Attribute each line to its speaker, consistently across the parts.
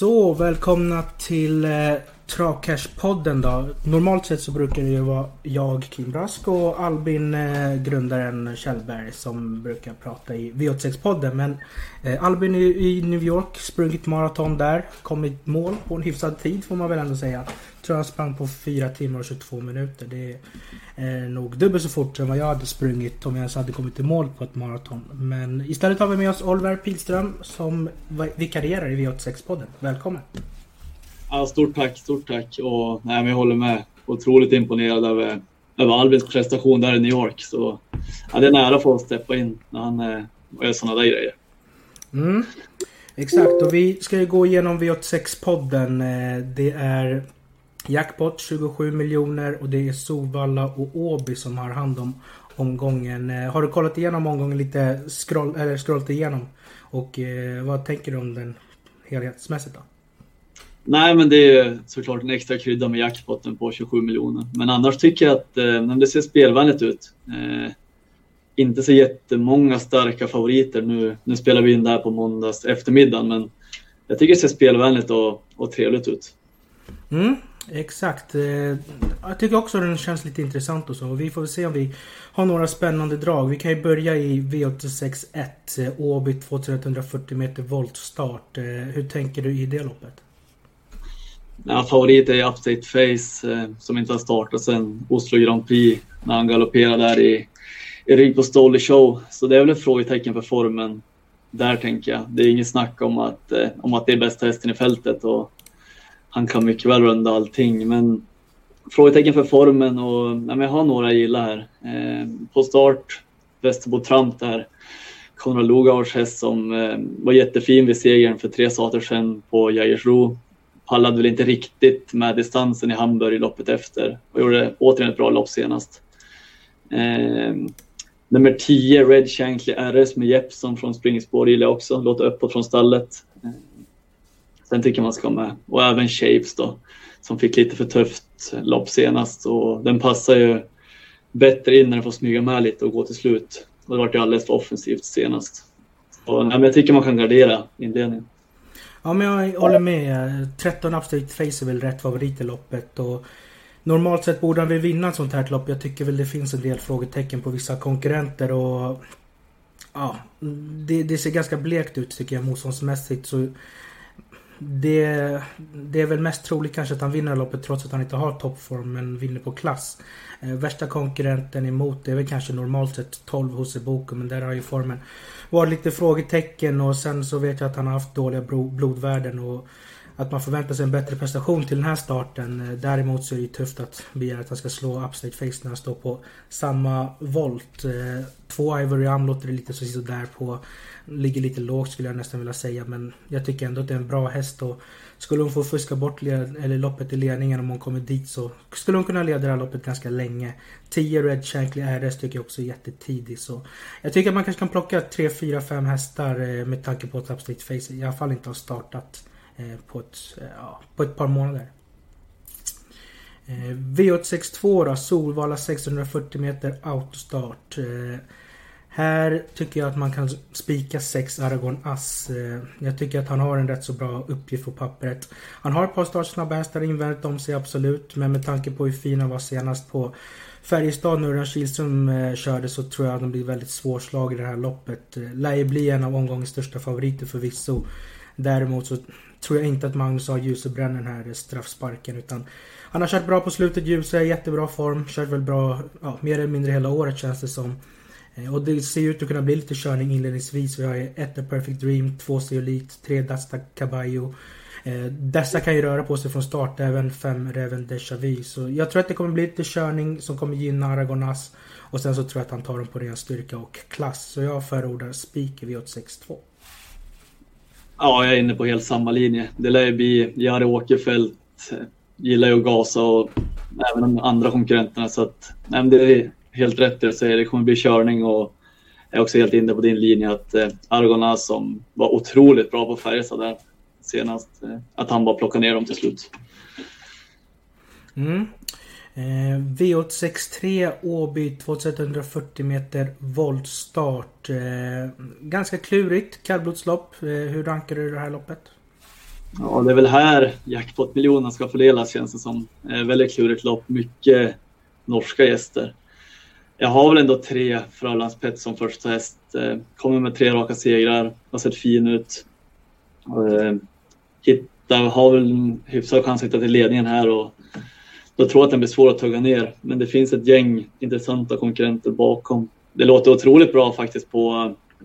Speaker 1: Så, välkomna till eh, Travcash-podden då. Normalt sett så brukar det ju vara jag, Kim Brask och Albin, eh, grundaren Kjellberg som brukar prata i V86-podden. Men eh, Albin är i New York, sprungit maraton där, kommit mål på en hyfsad tid får man väl ändå säga. Tror han sprang på 4 timmar och 22 minuter. Det är nog dubbelt så fort som vad jag hade sprungit om jag ens hade kommit i mål på ett maraton. Men istället har vi med oss Oliver Pilström som vikarierar i V86-podden. Välkommen!
Speaker 2: Ja, stort tack, stort tack. Och, nej, men jag håller med. Otroligt imponerad över, över Albins prestation där i New York. Så, ja, det är nära för att steppa in när han eh, gör sådana där grejer.
Speaker 1: Mm. Exakt, och vi ska ju gå igenom V86-podden. Eh, det är Jackpot 27 miljoner och det är Solvalla och Åby som har hand om omgången. Eh, har du kollat igenom omgången lite, scroll, eller scrollat igenom? Och eh, vad tänker du om den helhetsmässigt då?
Speaker 2: Nej, men det är såklart en extra krydda med jackpotten på 27 miljoner. Men annars tycker jag att eh, det ser spelvänligt ut. Eh, inte så jättemånga starka favoriter. Nu, nu spelar vi in det här på måndags eftermiddag, men jag tycker det ser spelvänligt och, och trevligt ut.
Speaker 1: Mm, exakt. Eh, jag tycker också den känns lite intressant och så. Vi får se om vi har några spännande drag. Vi kan ju börja i V86.1. Eh, Åby 2140 meter voltstart. Eh, hur tänker du i det loppet?
Speaker 2: Ja, favorit är Upstate Face som inte har startat sedan Oslo Grand Prix när han galopperade där i, i rygg på Stolly Show. Så det är väl ett frågetecken för formen där tänker jag. Det är inget snack om att, om att det är bästa hästen i fältet och han kan mycket väl runda allting. Men frågetecken för formen och ja, jag har några jag gillar här. Eh, på start Västerbo Tramp där. Konrad Lugauers häst som eh, var jättefin vid segern för tre starter sedan på Jägersro pallade väl inte riktigt med distansen i Hamburg i loppet efter och gjorde återigen ett bra lopp senast. Eh, nummer 10, Red Shankly RS med Jeppson från springspår gillar jag också. Låter uppåt från stallet. Eh, den tycker jag man ska ha med. Och även Shapes då, som fick lite för tufft lopp senast. Och den passar ju bättre in när den får smyga med lite och gå till slut. Och det vart ju alldeles för offensivt senast. Så, nej, men jag tycker man kan gardera inledningen.
Speaker 1: Ja men jag håller med. 13 Upstate Face är väl rätt favorit i loppet. Och normalt sett borde han väl vinna ett sånt här lopp. Jag tycker väl det finns en del frågetecken på vissa konkurrenter och... Ja, det, det ser ganska blekt ut tycker jag motståndsmässigt. Så det, det är väl mest troligt kanske att han vinner loppet trots att han inte har toppform men vinner på klass. Eh, värsta konkurrenten emot det är väl kanske normalt sett 12 hos Eboke men där har ju formen varit lite frågetecken och sen så vet jag att han har haft dåliga blodvärden och att man förväntar sig en bättre prestation till den här starten. Eh, däremot så är det tufft att begära att han ska slå Upstate Face när han står på samma volt. Eh, två Ivory Am låter det lite så där på. Ligger lite lågt skulle jag nästan vilja säga men jag tycker ändå att det är en bra häst och skulle hon få fuska bort eller loppet i ledningen om hon kommer dit så skulle hon kunna leda det här loppet ganska länge. 10 Red Shankly RS tycker jag också är jättetidig så jag tycker att man kanske kan plocka 3, 4, 5 hästar eh, med tanke på att Upstate Face i alla fall inte har startat Eh, Eh, på, ett, eh, ja, på ett par månader. Eh, V862 då, Solvalla 640 meter autostart. Här tycker jag att man kan spika 6 Aragon Ass. Jag tycker att han har en rätt så bra uppgift på pappret. Han har ett par startsnabba hästar invändigt om sig absolut. Men med tanke på hur fin han var senast på Färjestad nu när Kihlström körde så tror jag att han blir väldigt svårslag i det här loppet. Lär ju bli en av omgångens största favoriter förvisso. Däremot så tror jag inte att Magnus har ljus och bränner den här straffsparken. Utan han har kört bra på slutet. Ljus är jättebra form. Kört väl bra, ja, mer eller mindre hela året känns det som. Eh, och det ser ut att kunna bli lite körning inledningsvis. Vi har ett A Perfect Dream, två Seolit, tre Dasta Caballo. Eh, dessa kan ju röra på sig från start, även fem Reven Deja Vu. Så jag tror att det kommer bli lite körning som kommer gynna Aragonas. Och sen så tror jag att han tar dem på ren styrka och klass. Så jag förordar Spiker V862.
Speaker 2: Ja, jag är inne på helt samma linje. Det lär ju bli Jari Åkerfeldt gillar ju att gasa och även de andra konkurrenterna. Så att, nej, det är helt rätt det jag säger. Det kommer bli körning och jag är också helt inne på din linje att eh, Argona som var otroligt bra på Färjestad där senast, eh, att han bara plockar ner dem till slut.
Speaker 1: Mm. Eh, V863 Åby 2140 meter voltstart. Eh, ganska klurigt kallblodslopp. Eh, hur rankar du det här loppet?
Speaker 2: Ja, det är väl här jackpot-miljonen ska fördelas känns det som. Eh, väldigt klurigt lopp, mycket norska gäster. Jag har väl ändå tre Frölandspet som första häst. Eh, kommer med tre raka segrar, har sett fin ut. Eh, hitta, har väl en hyfsad chans att hitta till ledningen här och jag tror att den blir svår att tugga ner. Men det finns ett gäng intressanta konkurrenter bakom. Det låter otroligt bra faktiskt på eh,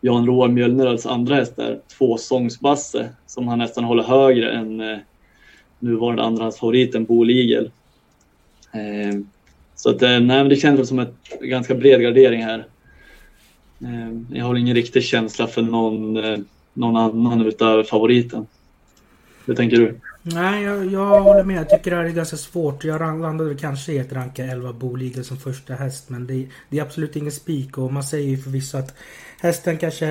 Speaker 2: Jan Roar Mjölneröds andra häst där, tvåsångsbasse, som han nästan håller högre än eh, nuvarande andrahandsfavoriten Bo Ligel. Eh, så att, eh, nej, det känns väl som en ganska bred gardering här. Eh, jag har ingen riktig känsla för någon, eh, någon annan utav favoriten. Hur tänker du?
Speaker 1: Nej, jag, jag håller med. Jag tycker det här är ganska svårt. Jag landade kanske i att ranka 11 Boliga som första häst. Men det, det, är absolut ingen spik. Och man säger ju förvisso att hästen kanske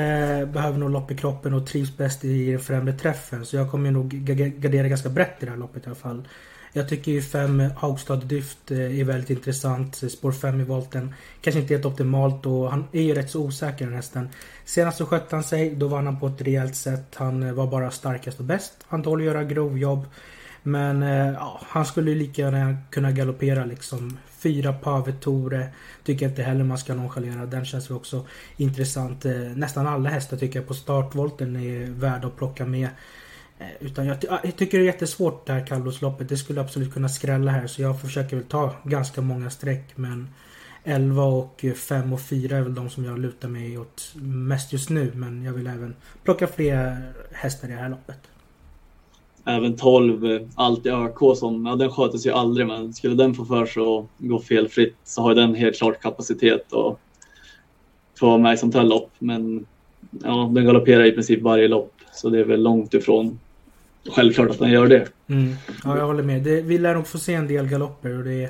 Speaker 1: behöver något lopp i kroppen och trivs bäst i den främre träffen. Så jag kommer nog gardera ganska brett i det här loppet i alla fall. Jag tycker ju 5 Haugstad Dyft eh, är väldigt intressant. Spår 5 i volten. Kanske inte helt optimalt och han är ju rätt så osäker den hästen. Senast så skötte han sig. Då vann han på ett rejält sätt. Han eh, var bara starkast och bäst. Han tål att göra grovjobb. Men eh, ja, han skulle ju lika gärna kunna galoppera liksom. Fyra Pavetore tycker jag inte heller man ska nonchalera. Den känns ju också intressant. Nästan alla hästar tycker jag på startvolten är värda att plocka med. Eh, utan jag, ah, jag, tycker det är jättesvårt det här kallblodsloppet. Det skulle absolut kunna skrälla här så jag försöker väl ta ganska många streck men 11 och eh, 5 och 4 är väl de som jag lutar mig åt mest just nu men jag vill även plocka fler hästar i det här loppet.
Speaker 2: Även 12, eh, alltid ÖK som, ja den sköter ju aldrig men skulle den få för sig att gå felfritt så har den helt klart kapacitet att få vara med i sånt här lopp men ja, den galopperar i princip varje lopp så det är väl långt ifrån självklart att han gör det.
Speaker 1: Mm. Ja, jag håller med. Det, vi lär nog få se en del galopper och det,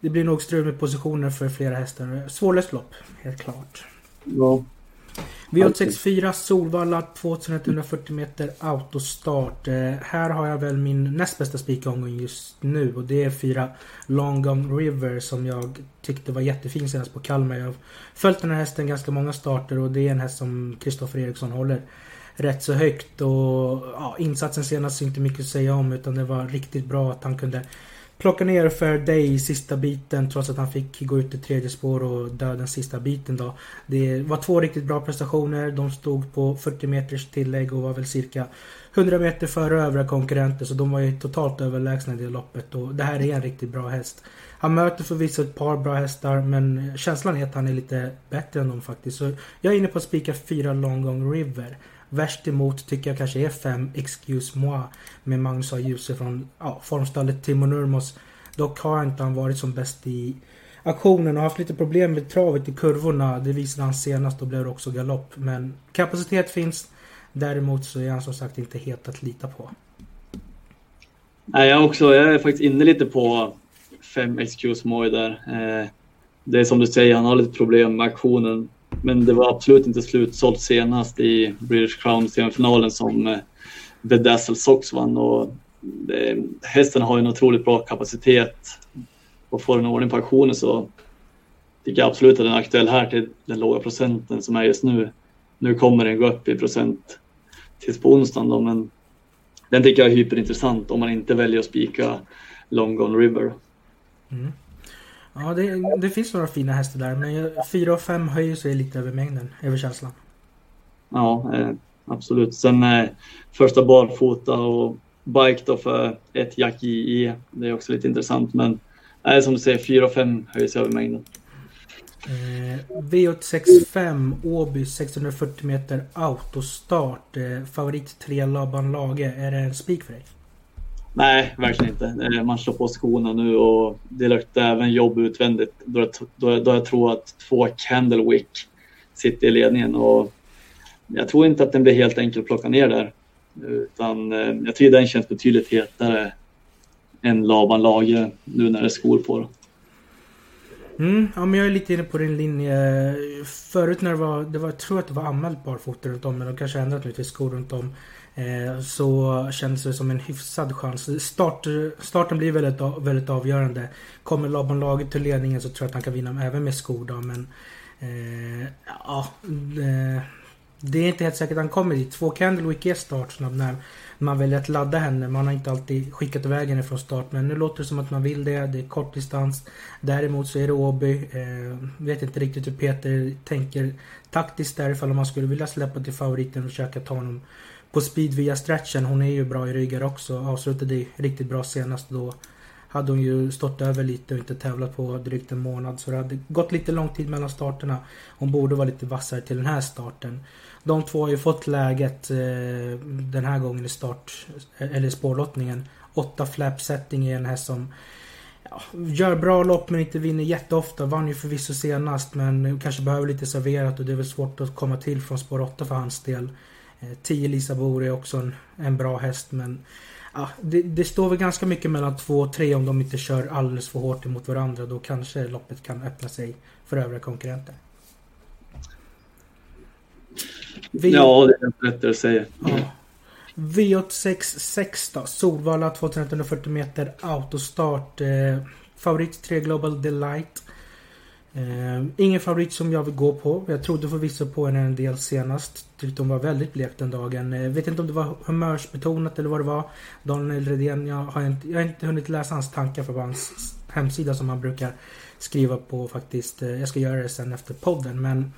Speaker 1: det blir nog strul med positioner för flera hästar. Svårlöst lopp, helt klart.
Speaker 2: Ja.
Speaker 1: V864 Solvalla 2140 meter autostart. Eh, här har jag väl min näst bästa spikomgång just nu och det är fyra Long Gone River som jag tyckte var jättefin senast på Kalmar. Jag har följt den här hästen ganska många starter och det är en häst som Kristoffer Eriksson håller rätt så högt och ja, insatsen senast är inte mycket att säga om utan det var riktigt bra att han kunde plocka ner Fair Day i sista biten trots att han fick gå ut i tredje spår och dö den sista biten då. Det var två riktigt bra prestationer. De stod på 40 meters tillägg och var väl cirka 100 meter före övriga konkurrenter så de var ju totalt överlägsna i det loppet och det här är en riktigt bra häst. Han möter förvisso ett par bra hästar men känslan är att han är lite bättre än dem faktiskt. Så jag är inne på att spika fyra Long Gone River. Värst emot tycker jag kanske är 5 Excuse Moi med Magnus A. Djuse från ja, formstallet Timo Nurmos. Dock har inte han varit som bäst i aktionen och haft lite problem med travet i kurvorna. Det visade han senast, och blev det också galopp. Men kapacitet finns. Däremot så är han som sagt inte helt att lita på.
Speaker 2: Nej, jag, också, jag är faktiskt inne lite på 5 Excuse Moi där. Eh, det är som du säger, han har lite problem med aktionen. Men det var absolut inte slutsålt senast i British Crown semifinalen som eh, The Dazzle Sox vann. Och det, hästen har en otroligt bra kapacitet och får en ordning på aktionen så tycker jag absolut att den är aktuell här till den låga procenten som är just nu. Nu kommer den gå upp i procent tills på onsdagen då, men den tycker jag är hyperintressant om man inte väljer att spika Long Gone River. Mm.
Speaker 1: Ja, det, det, finns några fina hästar där. Men 4 och 5 höjer sig lite över mängden, över känslan.
Speaker 2: Ja, eh, absolut. Sen eh, första barfota och bike då för ett Jack JE. Det är också lite intressant. Men eh, som du säger, 4 och 5 höjer sig över mängden.
Speaker 1: Eh, V865 Åby 640 meter autostart. Eh, favorit 3 Laban Lage. Är det en spik för dig?
Speaker 2: Nej, verkligen inte. Eh, man slår på skorna nu och det luktar även jobb utvändigt. Då, då, då jag tror att två Candlewick sitter i ledningen och jag tror inte att den blir helt enkel att plocka ner där. Utan eh, jag tycker den känns betydligt hetare än Laban Lager nu när det är skor på.
Speaker 1: Mm, ja, men jag är lite inne på din linje. Förut när det var, det var jag tror att det var anmält barfota runt om men de kanske ändrat nu till skor runt om. Eh, så kändes det som en hyfsad chans. Start, starten blir väldigt, väldigt avgörande. Kommer Laban-laget till ledningen så tror jag att han kan vinna även med skor då, men... Eh, ja, det, det är inte helt säkert att han kommer dit. Två Candlewick är startsnabb när man väljer att ladda henne. Man har inte alltid skickat iväg henne från start. Men nu låter det som att man vill det. Det är kort distans. Däremot så är det Åby. Eh, vet inte riktigt hur Peter tänker taktiskt där ifall man skulle vilja släppa till favoriten och försöka ta honom på speed via stretchen. Hon är ju bra i ryggar också. Avslutade riktigt bra senast då hade hon ju stått över lite och inte tävlat på drygt en månad. Så det hade gått lite lång tid mellan starterna. Hon borde vara lite vassare till den här starten. De två har ju fått läget eh, den här gången i start, eh, eller spårlottningen. Åtta flapsetting i är en häst som ja, gör bra lopp men inte vinner jätteofta. Vann ju förvisso senast men kanske behöver lite serverat och det är väl svårt att komma till från spår 8 för hans del. 10 eh, Lisa Bor är också en, en bra häst men ja, det, det, står väl ganska mycket mellan 2 och 3 om de inte kör alldeles för hårt emot varandra. Då kanske loppet kan öppna sig för övriga konkurrenter.
Speaker 2: V ja, det är rätt det du säger. Ja.
Speaker 1: V86 då. Solvalla 2140 meter autostart. Eh, favorit 3 Global Delight. Eh, ingen favorit som jag vill gå på. Jag trodde förvisso på henne en del senast. Tyckte hon var väldigt blek den dagen. Eh, vet inte om det var humörsbetonat eller vad det var. Daniel Redén, jag har inte, jag har inte hunnit läsa hans tankar för hans hemsida som han brukar skriva på faktiskt. Eh, jag ska göra det sen efter podden men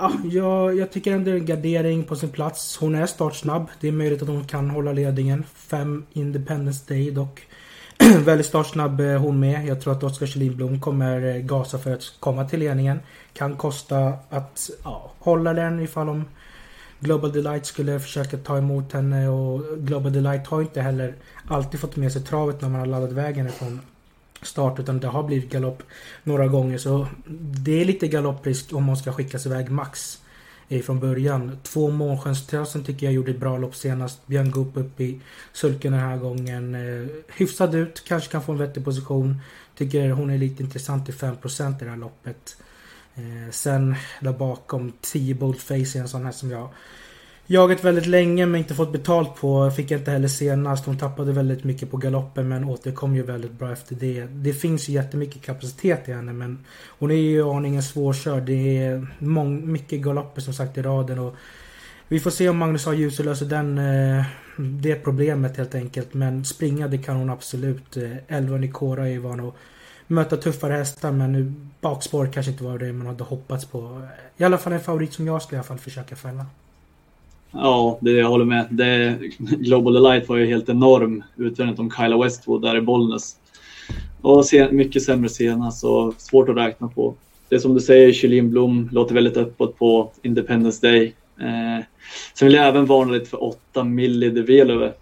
Speaker 1: Ja, jag, jag tycker ändå en gardering på sin plats. Hon är startsnabb. Det är möjligt att hon kan hålla ledningen. Fem Independence Day dock. väldigt startsnabb eh, hon med. Jag tror att Oskar Kjellin Blom kommer eh, gasa för att komma till ledningen. Kan kosta att ja, hålla den ifall om Global Delight skulle försöka ta emot henne och Global Delight har inte heller alltid fått med sig travet när man har laddat vägen från start utan det har blivit galopp några gånger så det är lite galopprisk om man ska skickas iväg max från början. Två Månskenstösen tycker jag gjorde ett bra lopp senast. Björn Goop upp i sulken den här gången. Eh, hyfsad ut, kanske kan få en vettig position. Tycker hon är lite intressant i 5% i det här loppet. Eh, sen där bakom 10 Boldface är en sån här som jag jagat väldigt länge men inte fått betalt på. Fick jag inte heller senast. Hon tappade väldigt mycket på galoppen men återkom ju väldigt bra efter det. Det finns ju jättemycket kapacitet i henne men hon är ju aningen svårkörd. Det är mång, mycket galopper som sagt i raden och vi får se om Magnus har ljus och löser den, eh, det problemet helt enkelt. Men springa det kan hon absolut. Eh, Elva Nikora är ju van att möta tuffare hästar men nu bakspår kanske inte var det man hade hoppats på. I alla fall en favorit som jag ska i alla fall försöka fälla.
Speaker 2: Ja, det jag håller med. Det, Global Delight var ju helt enorm utvändigt om Kyla Westwood där i Bollnäs. Och sen, mycket sämre senast alltså, och svårt att räkna på. Det som du säger, Kylin Blom låter väldigt öppet på Independence Day. Eh, sen vill jag även varna lite för 8 Milli de Velove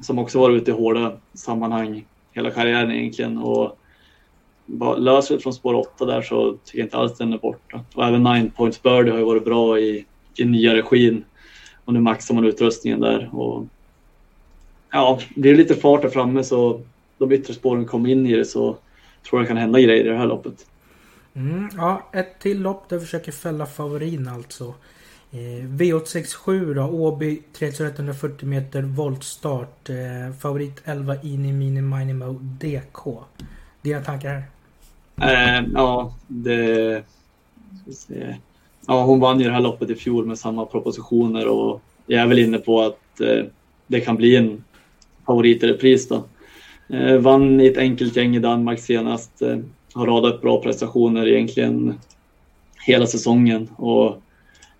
Speaker 2: som också varit ute i hårda sammanhang hela karriären egentligen. Och löser det från spår 8 där så tycker jag inte alls den är borta. Och även 9 Points Birdie har ju varit bra i, i nya regin. Och nu maxar man utrustningen där. Och, ja, det är lite fart där framme så de yttre spåren kommer in i det så tror jag kan hända grejer i det här loppet.
Speaker 1: Mm, ja, ett till lopp där vi försöker fälla favorin alltså. Eh, V867 då, Åby 3140 meter voltstart. Eh, favorit 11 Ini Mini Minimo DK. Dina tankar
Speaker 2: här? Eh, ja, det... Ska se ja, hon vann ju det här loppet i fjol med samma propositioner och jag är väl inne på att eh, det kan bli en favorit i repris då. Eh, vann i ett enkelt gäng i Danmark senast. Eh, har radat upp bra prestationer egentligen hela säsongen och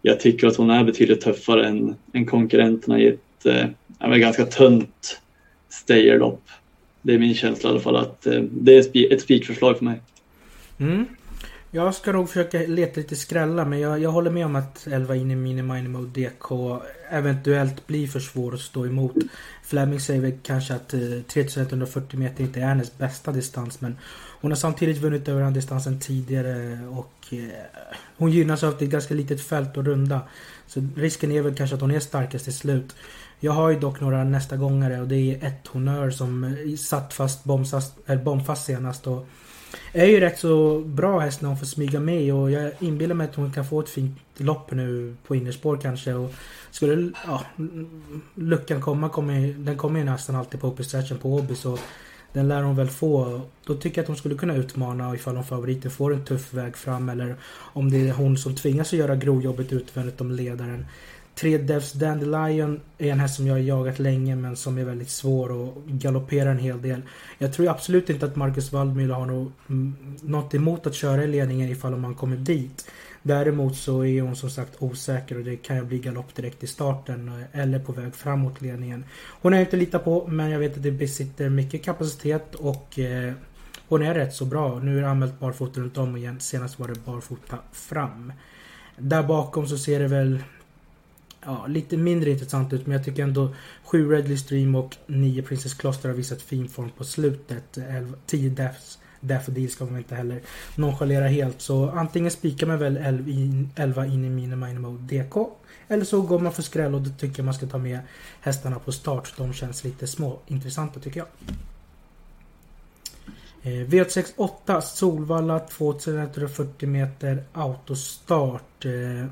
Speaker 2: jag tycker att hon är betydligt tuffare än, än konkurrenterna i ett eh, ganska tunt stayerlopp. Det är min känsla i alla fall att eh, det är ett spikförslag för mig.
Speaker 1: Mm. Jag ska nog försöka leta lite skrälla men jag, jag håller med om att 11 in i Mini Minimo DK eventuellt blir för svår att stå emot. Fleming säger väl kanske att eh, 3140 meter inte är hennes bästa distans men hon har samtidigt vunnit över den distansen tidigare och eh, hon gynnas av ett ganska litet fält och runda. Så risken är väl kanske att hon är starkast till slut. Jag har ju dock några nästa gångare och det är ett honör som eh, satt fast bombfast, bombfast senast och är ju rätt så bra häst när hon får smyga med och jag inbillar mig att hon kan få ett fint lopp nu på innerspår kanske. Och skulle ja, luckan komma, kommer, den kommer ju nästan alltid på open stretchen på Åby så Den lär hon väl få. Då tycker jag att hon skulle kunna utmana ifall hon favoriten får en tuff väg fram eller om det är hon som tvingas att göra grovjobbet utvändigt om ledaren. 3 Devs Dandelion är en häst som jag har jagat länge men som är väldigt svår och galopperar en hel del. Jag tror absolut inte att Marcus Waldmüller har något, något emot att köra i ledningen ifall man kommer dit. Däremot så är hon som sagt osäker och det kan ju bli galopp direkt i starten eh, eller på väg framåt ledningen. Hon är jag inte lita på men jag vet att det besitter mycket kapacitet och eh, hon är rätt så bra. Nu är det anmält barfota runt om igen. Senast var det barfota fram. Där bakom så ser det väl ja, lite mindre intressant ut men jag tycker ändå 7 Redley Stream och 9 Princess Cluster har visat fin form på slutet. 10 Deaths Daffodil ska man inte heller nonchalera helt. Så antingen spikar man väl 11 in i Minimine DK. Eller så går man för skräll och då tycker jag man ska ta med hästarna på start. De känns lite små intressanta tycker jag. Eh, V868 Solvalla 2140 meter autostart. Eh,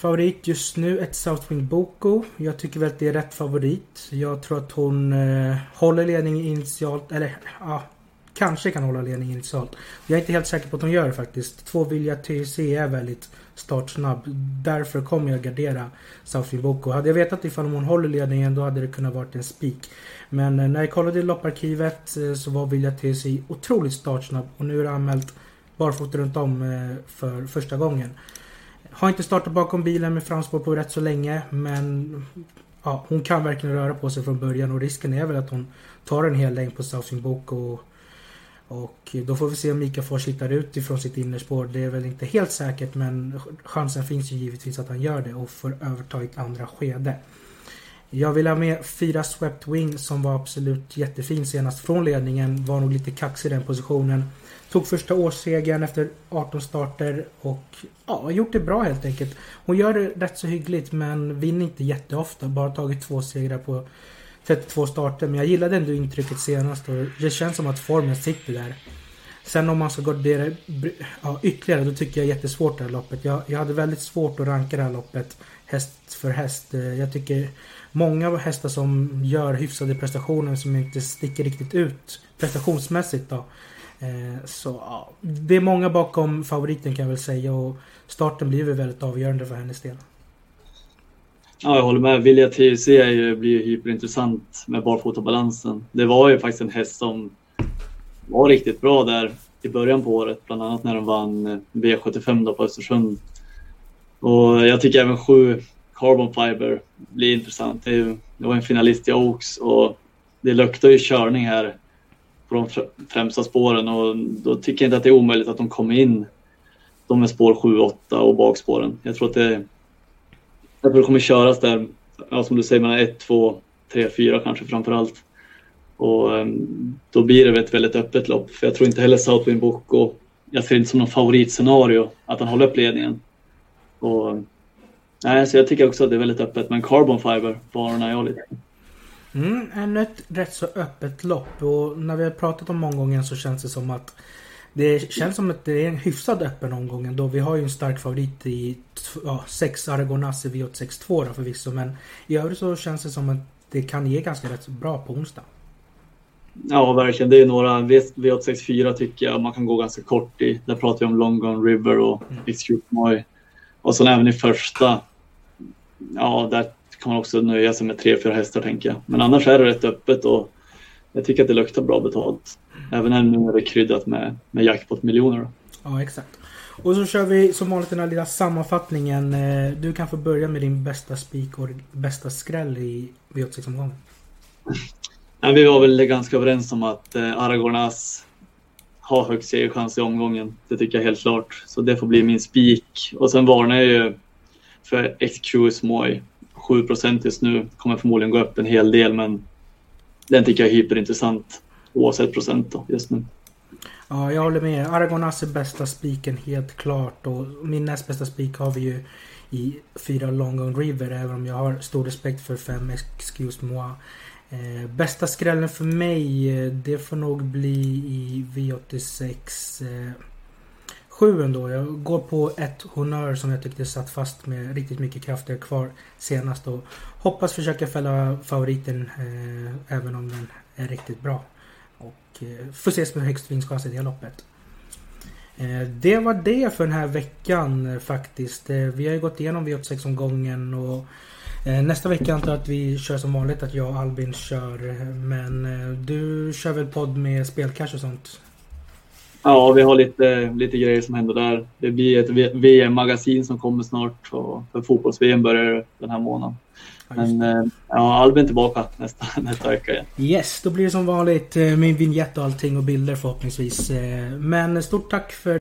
Speaker 1: favorit just nu ett Southwind Boko. Jag tycker väl att det är rätt favorit. Jag tror att hon eh, håller ledningen initialt. Eller ja, kanske kan hålla ledningen initialt. Jag är inte helt säker på att hon gör det faktiskt. Två Vilja TC är väldigt startsnabb. Därför kommer jag gardera Southwind Boko. Hade jag vetat ifall hon håller ledningen då hade det kunnat varit en spik. Men eh, när jag kollade i lopparkivet eh, så var Vilja TC otroligt startsnabb och nu är det anmält barfota runt om eh, för första gången. Har inte startat bakom bilen med framspår på rätt så länge men ja, hon kan verkligen röra på sig från början och risken är väl att hon tar en hel längd på Southfield Book och då får vi se om Mika Fors hittar ut ifrån sitt innerspår. Det är väl inte helt säkert men chansen finns ju givetvis att han gör det och får överta i ett andra skede. Jag vill ha med fyra Swept Wing som var absolut jättefin senast från ledningen. Var nog lite kaxig i den positionen. Tog första årssegern efter 18 starter och ja, har gjort det bra helt enkelt. Hon gör det rätt så hyggligt men vinner inte jätteofta. Bara tagit två segrar på 32 starter. Men jag gillade ändå intrycket senast och det känns som att formen sitter där. Sen om man ska gå det, ja, ytterligare då tycker jag är jättesvårt det här loppet. Jag, jag hade väldigt svårt att ranka det här loppet häst för häst. Eh, jag tycker många hästar som gör hyfsade prestationer som inte sticker riktigt ut prestationsmässigt då. Eh, så ja, det är många bakom favoriten kan jag väl säga och starten blir väl väldigt avgörande för hennes del.
Speaker 2: Ja, jag håller med. Vilja TUC blir ju hyperintressant med barfotabalansen. Det var ju faktiskt en häst som var riktigt bra där i början på året, bland annat när de vann eh, V75 då på Östersund. Och jag tycker även sju Carbon Fiber blir intressant. Det, var en finalist i Oaks och det luktar ju körning här på de främsta spåren och då tycker jag inte att det är omöjligt att de kommer in de med spår 7, 8 och bakspåren. Jag tror att det jag tror det kommer köras där, ja, som du säger, mellan 1, 2, 3, 4 kanske framför allt. Och ehm, då blir det ett väldigt öppet lopp. För jag tror inte heller Southwind Boko, jag ser det inte som någon favoritscenario att han håller upp ledningen. Och, nej, så jag tycker också att det är väldigt öppet. Men Carbon Fiber varnar jag lite.
Speaker 1: Mm, ännu ett rätt så öppet lopp och när vi har pratat om omgången så känns det som att det känns som att det är en hyfsad öppen omgång ändå. Vi har ju en stark favorit i 6 ja, i V862 då förvisso. Men i övrigt så känns det som att det kan ge ganska rätt bra på onsdag.
Speaker 2: Ja, verkligen. Det är några V864 tycker jag man kan gå ganska kort i. Där pratar vi om Long Gone River och mm. Excuse Moy. Och sen även i första. Ja, där kan man också nöja sig med tre, fyra hästar tänker jag. Men annars är det rätt öppet och jag tycker att det luktar bra betalt. Även nu när det är kryddat med, med jackpot-miljoner.
Speaker 1: Ja, exakt. Och så kör vi som vanligt den här lilla sammanfattningen. Eh, du kan få börja med din bästa spik och bästa skräll i V86-omgången.
Speaker 2: Ja, vi var väl ganska överens om att eh, Aragornas har högst segerchans i omgången. Det tycker jag helt klart. Så det får bli min spik. Och sen varnar jag ju för XQ Moy. 7 just nu. Kommer förmodligen gå upp en hel del men den tycker jag är hyperintressant oavsett procent då, just nu.
Speaker 1: Ja, jag håller med. Aragornas är bästa spiken helt klart. Och min näst bästa spik har vi ju i fyra Long Gone River. Även om jag har stor respekt för fem Excuse Moi. Eh, bästa skrällen för mig, eh, det får nog bli i V86 eh, 7 ändå. Jag går på ett honör som jag tyckte satt fast med riktigt mycket krafter kvar senast. Och hoppas försöka fälla favoriten eh, även om den är riktigt bra. Och eh, får ses med högst vinstchans i det loppet. Eh, det var det för den här veckan eh, faktiskt. Eh, vi har ju gått igenom V86-omgången och nästa vecka antar jag att vi kör som vanligt att jag och Albin kör. Men du kör väl podd med spelcash och sånt?
Speaker 2: Ja, vi har lite, lite grejer som händer där. Det blir ett VM-magasin som kommer snart och för fotbolls-VM börjar den här månaden. Men eh, ja, Albin tillbaka nästa, nästa vecka igen.
Speaker 1: Yes, då blir det som vanligt eh, min vignett och allting och bilder förhoppningsvis. Eh, men stort tack för